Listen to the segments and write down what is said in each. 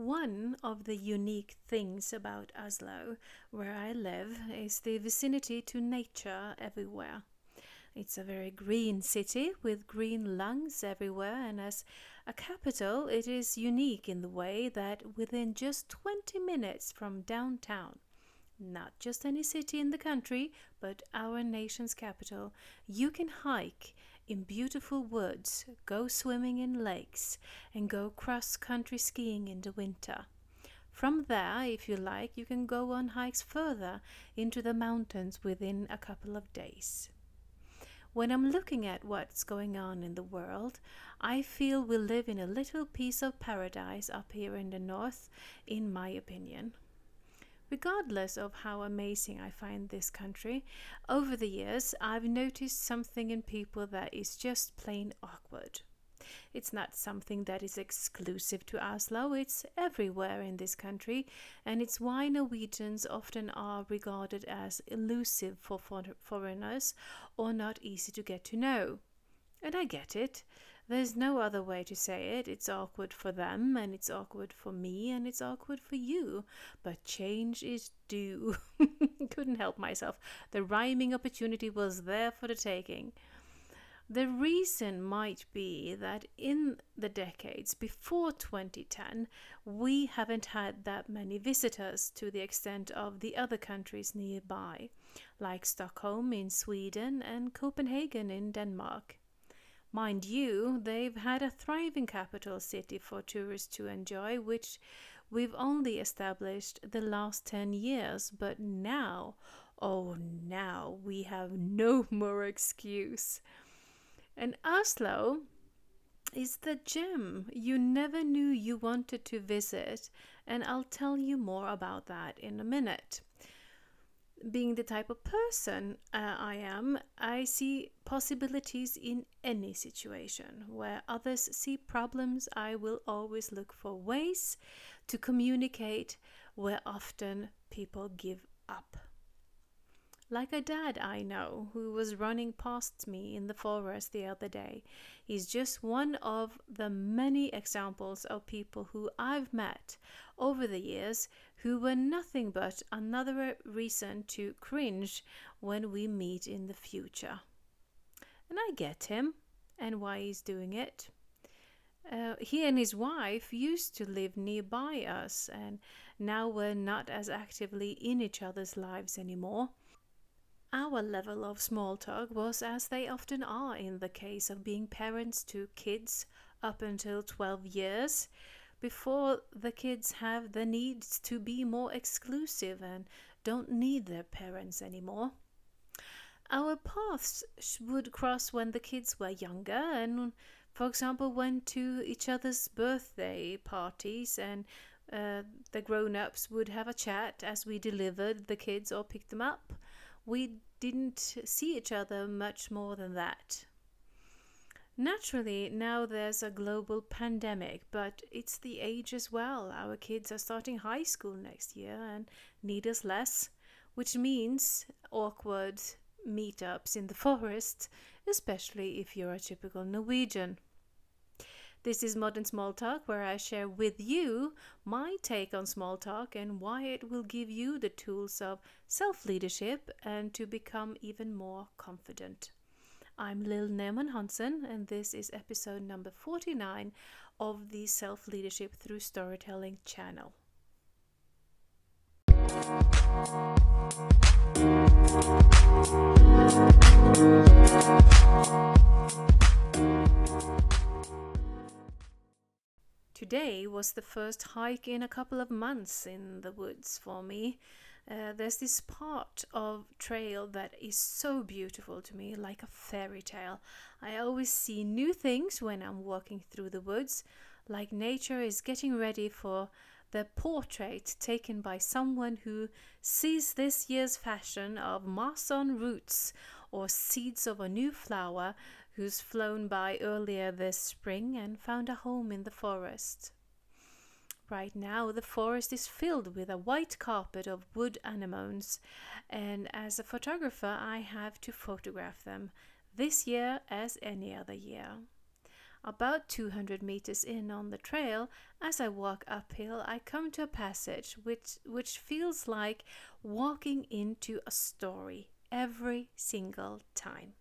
One of the unique things about Oslo, where I live, is the vicinity to nature everywhere. It's a very green city with green lungs everywhere, and as a capital, it is unique in the way that within just 20 minutes from downtown, not just any city in the country, but our nation's capital, you can hike in beautiful woods, go swimming in lakes, and go cross country skiing in the winter. From there, if you like, you can go on hikes further into the mountains within a couple of days. When I'm looking at what's going on in the world, I feel we live in a little piece of paradise up here in the north, in my opinion. Regardless of how amazing I find this country, over the years I've noticed something in people that is just plain awkward. It's not something that is exclusive to Oslo, it's everywhere in this country, and it's why Norwegians often are regarded as elusive for foreigners or not easy to get to know. And I get it. There's no other way to say it. It's awkward for them, and it's awkward for me, and it's awkward for you. But change is due. Couldn't help myself. The rhyming opportunity was there for the taking. The reason might be that in the decades before 2010, we haven't had that many visitors to the extent of the other countries nearby, like Stockholm in Sweden and Copenhagen in Denmark. Mind you, they've had a thriving capital city for tourists to enjoy, which we've only established the last 10 years, but now, oh, now we have no more excuse. And Oslo is the gem you never knew you wanted to visit, and I'll tell you more about that in a minute. Being the type of person uh, I am, I see possibilities in any situation. Where others see problems, I will always look for ways to communicate where often people give up like a dad I know who was running past me in the forest the other day. He's just one of the many examples of people who I've met over the years who were nothing but another reason to cringe when we meet in the future. And I get him and why he's doing it. Uh, he and his wife used to live nearby us, and now we're not as actively in each other's lives anymore. Our level of small talk was as they often are in the case of being parents to kids up until 12 years, before the kids have the needs to be more exclusive and don't need their parents anymore. Our paths would cross when the kids were younger and, for example, went to each other's birthday parties and uh, the grown ups would have a chat as we delivered the kids or picked them up we didn't see each other much more than that. Naturally, now there's a global pandemic, but it's the age as well. Our kids are starting high school next year and need us less, which means awkward meetups in the forest, especially if you're a typical Norwegian. This is Modern Small Talk, where I share with you my take on small talk and why it will give you the tools of self leadership and to become even more confident. I'm Lil Neumann Hansen, and this is episode number 49 of the Self Leadership Through Storytelling channel. Today was the first hike in a couple of months in the woods for me. Uh, there's this part of trail that is so beautiful to me, like a fairy tale. I always see new things when I'm walking through the woods, like nature is getting ready for the portrait taken by someone who sees this year's fashion of moss on roots or seeds of a new flower who's flown by earlier this spring and found a home in the forest. Right now, the forest is filled with a white carpet of wood anemones, and as a photographer, I have to photograph them this year as any other year. About 200 meters in on the trail, as I walk uphill, I come to a passage which, which feels like walking into a story every single time.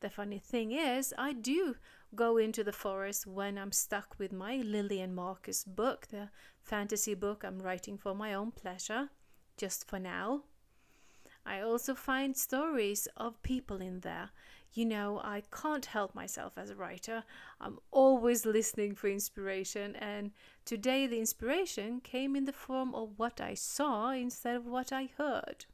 The funny thing is, I do go into the forest when I'm stuck with my Lillian Marcus book, the fantasy book I'm writing for my own pleasure, just for now. I also find stories of people in there you know, I can't help myself as a writer. I'm always listening for inspiration, and today the inspiration came in the form of what I saw instead of what I heard.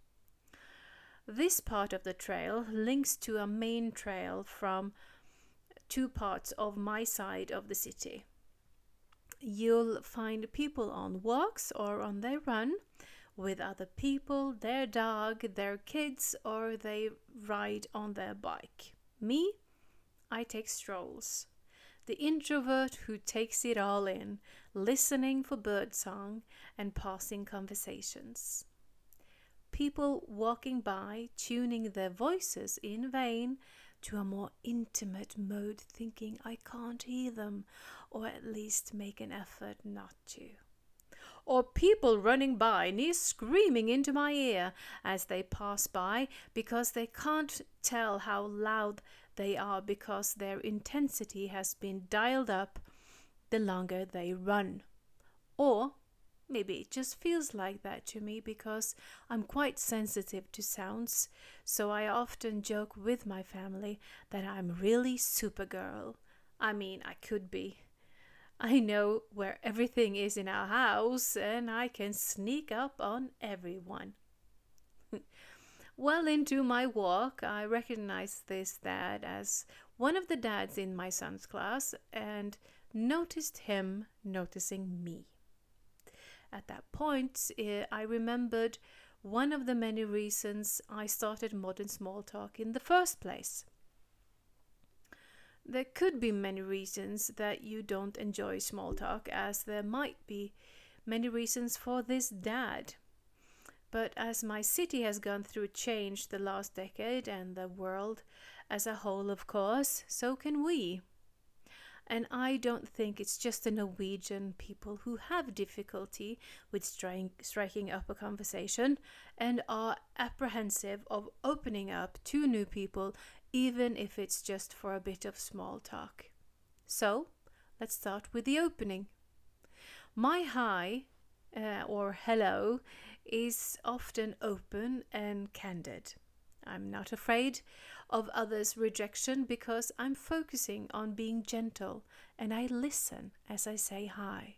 This part of the trail links to a main trail from two parts of my side of the city. You'll find people on walks or on their run with other people, their dog, their kids, or they ride on their bike. Me, I take strolls. The introvert who takes it all in, listening for birdsong and passing conversations. People walking by, tuning their voices in vain to a more intimate mode, thinking I can't hear them, or at least make an effort not to or people running by near screaming into my ear as they pass by because they can't tell how loud they are because their intensity has been dialed up the longer they run. Or maybe it just feels like that to me because I'm quite sensitive to sounds, so I often joke with my family that I'm really Supergirl. I mean, I could be. I know where everything is in our house and I can sneak up on everyone. well into my walk, I recognized this dad as one of the dads in my son's class and noticed him noticing me. At that point, eh, I remembered one of the many reasons I started modern small talk in the first place. There could be many reasons that you don't enjoy small talk, as there might be many reasons for this dad. But as my city has gone through change the last decade and the world as a whole, of course, so can we. And I don't think it's just the Norwegian people who have difficulty with striking up a conversation and are apprehensive of opening up to new people even if it's just for a bit of small talk. So, let's start with the opening. My hi uh, or hello is often open and candid. I'm not afraid of others' rejection because I'm focusing on being gentle and I listen as I say hi.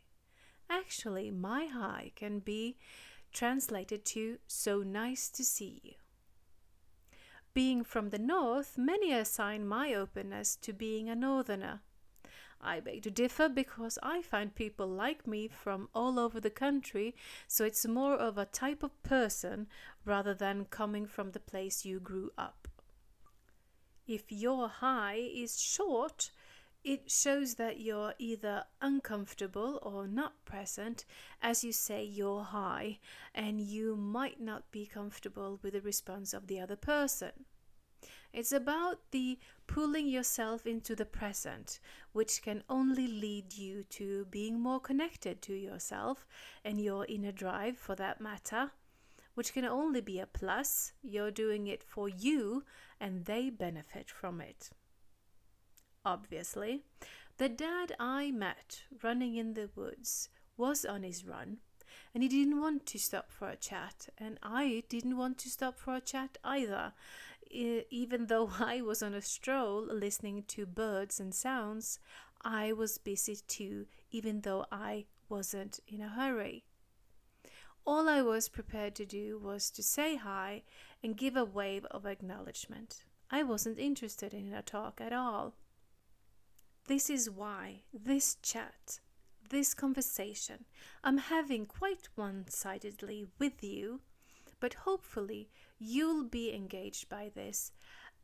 Actually, my hi can be translated to so nice to see you. Being from the north, many assign my openness to being a northerner. I beg to differ because I find people like me from all over the country, so it's more of a type of person rather than coming from the place you grew up. If your hi is short, it shows that you're either uncomfortable or not present as you say you're hi, and you might not be comfortable with the response of the other person. It's about the pulling yourself into the present, which can only lead you to being more connected to yourself and your inner drive for that matter, which can only be a plus. You're doing it for you and they benefit from it. Obviously, the dad I met running in the woods was on his run and he didn't want to stop for a chat, and I didn't want to stop for a chat either even though I was on a stroll listening to birds and sounds, I was busy too, even though I wasn't in a hurry. All I was prepared to do was to say hi and give a wave of acknowledgement. I wasn't interested in a talk at all. This is why this chat, this conversation, I'm having quite one sidedly with you, but hopefully you'll be engaged by this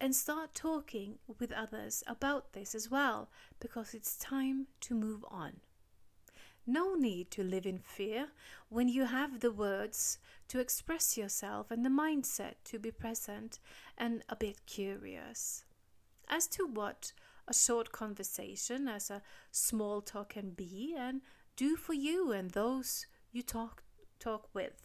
and start talking with others about this as well because it's time to move on. No need to live in fear when you have the words to express yourself and the mindset to be present and a bit curious. As to what a short conversation as a small talk can be and do for you and those you talk talk with.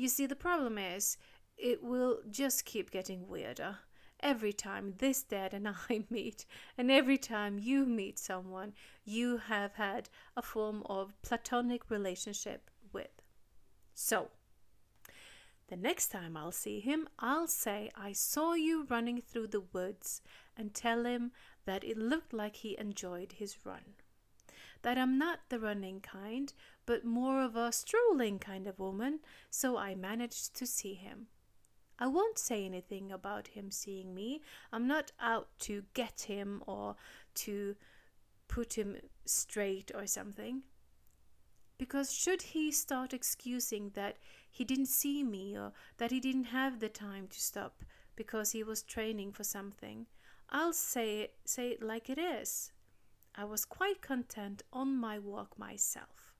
You see the problem is it will just keep getting weirder every time this dad and I meet, and every time you meet someone you have had a form of platonic relationship with. So, the next time I'll see him, I'll say I saw you running through the woods and tell him that it looked like he enjoyed his run. That I'm not the running kind, but more of a strolling kind of woman, so I managed to see him. I won't say anything about him seeing me. I'm not out to get him or to put him straight or something. Because should he start excusing that he didn't see me or that he didn't have the time to stop because he was training for something, I'll say it, say it like it is. I was quite content on my walk myself.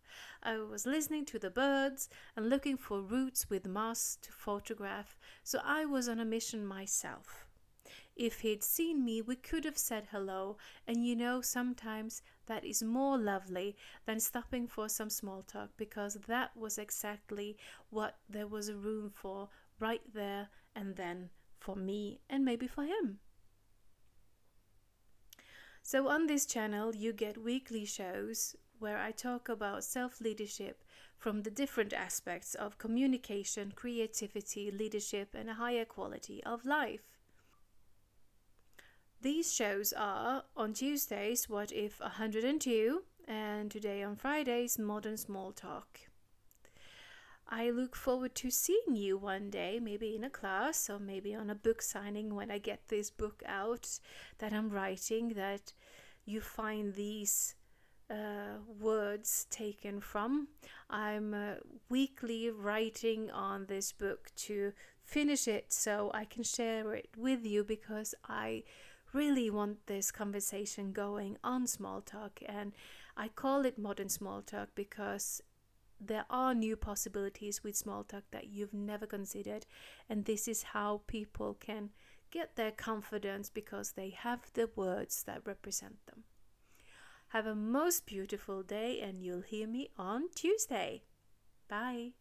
I was listening to the birds and looking for roots with moss to photograph, so I was on a mission myself. If he'd seen me, we could have said hello, and you know, sometimes that is more lovely than stopping for some small talk because that was exactly what there was a room for right there and then for me and maybe for him. So, on this channel, you get weekly shows where I talk about self leadership from the different aspects of communication, creativity, leadership, and a higher quality of life. These shows are on Tuesdays, What If 102, and today on Fridays, Modern Small Talk. I look forward to seeing you one day, maybe in a class or maybe on a book signing when I get this book out that I'm writing, that you find these uh, words taken from. I'm uh, weekly writing on this book to finish it so I can share it with you because I really want this conversation going on small talk and I call it modern small talk because there are new possibilities with small talk that you've never considered and this is how people can get their confidence because they have the words that represent them. Have a most beautiful day, and you'll hear me on Tuesday. Bye.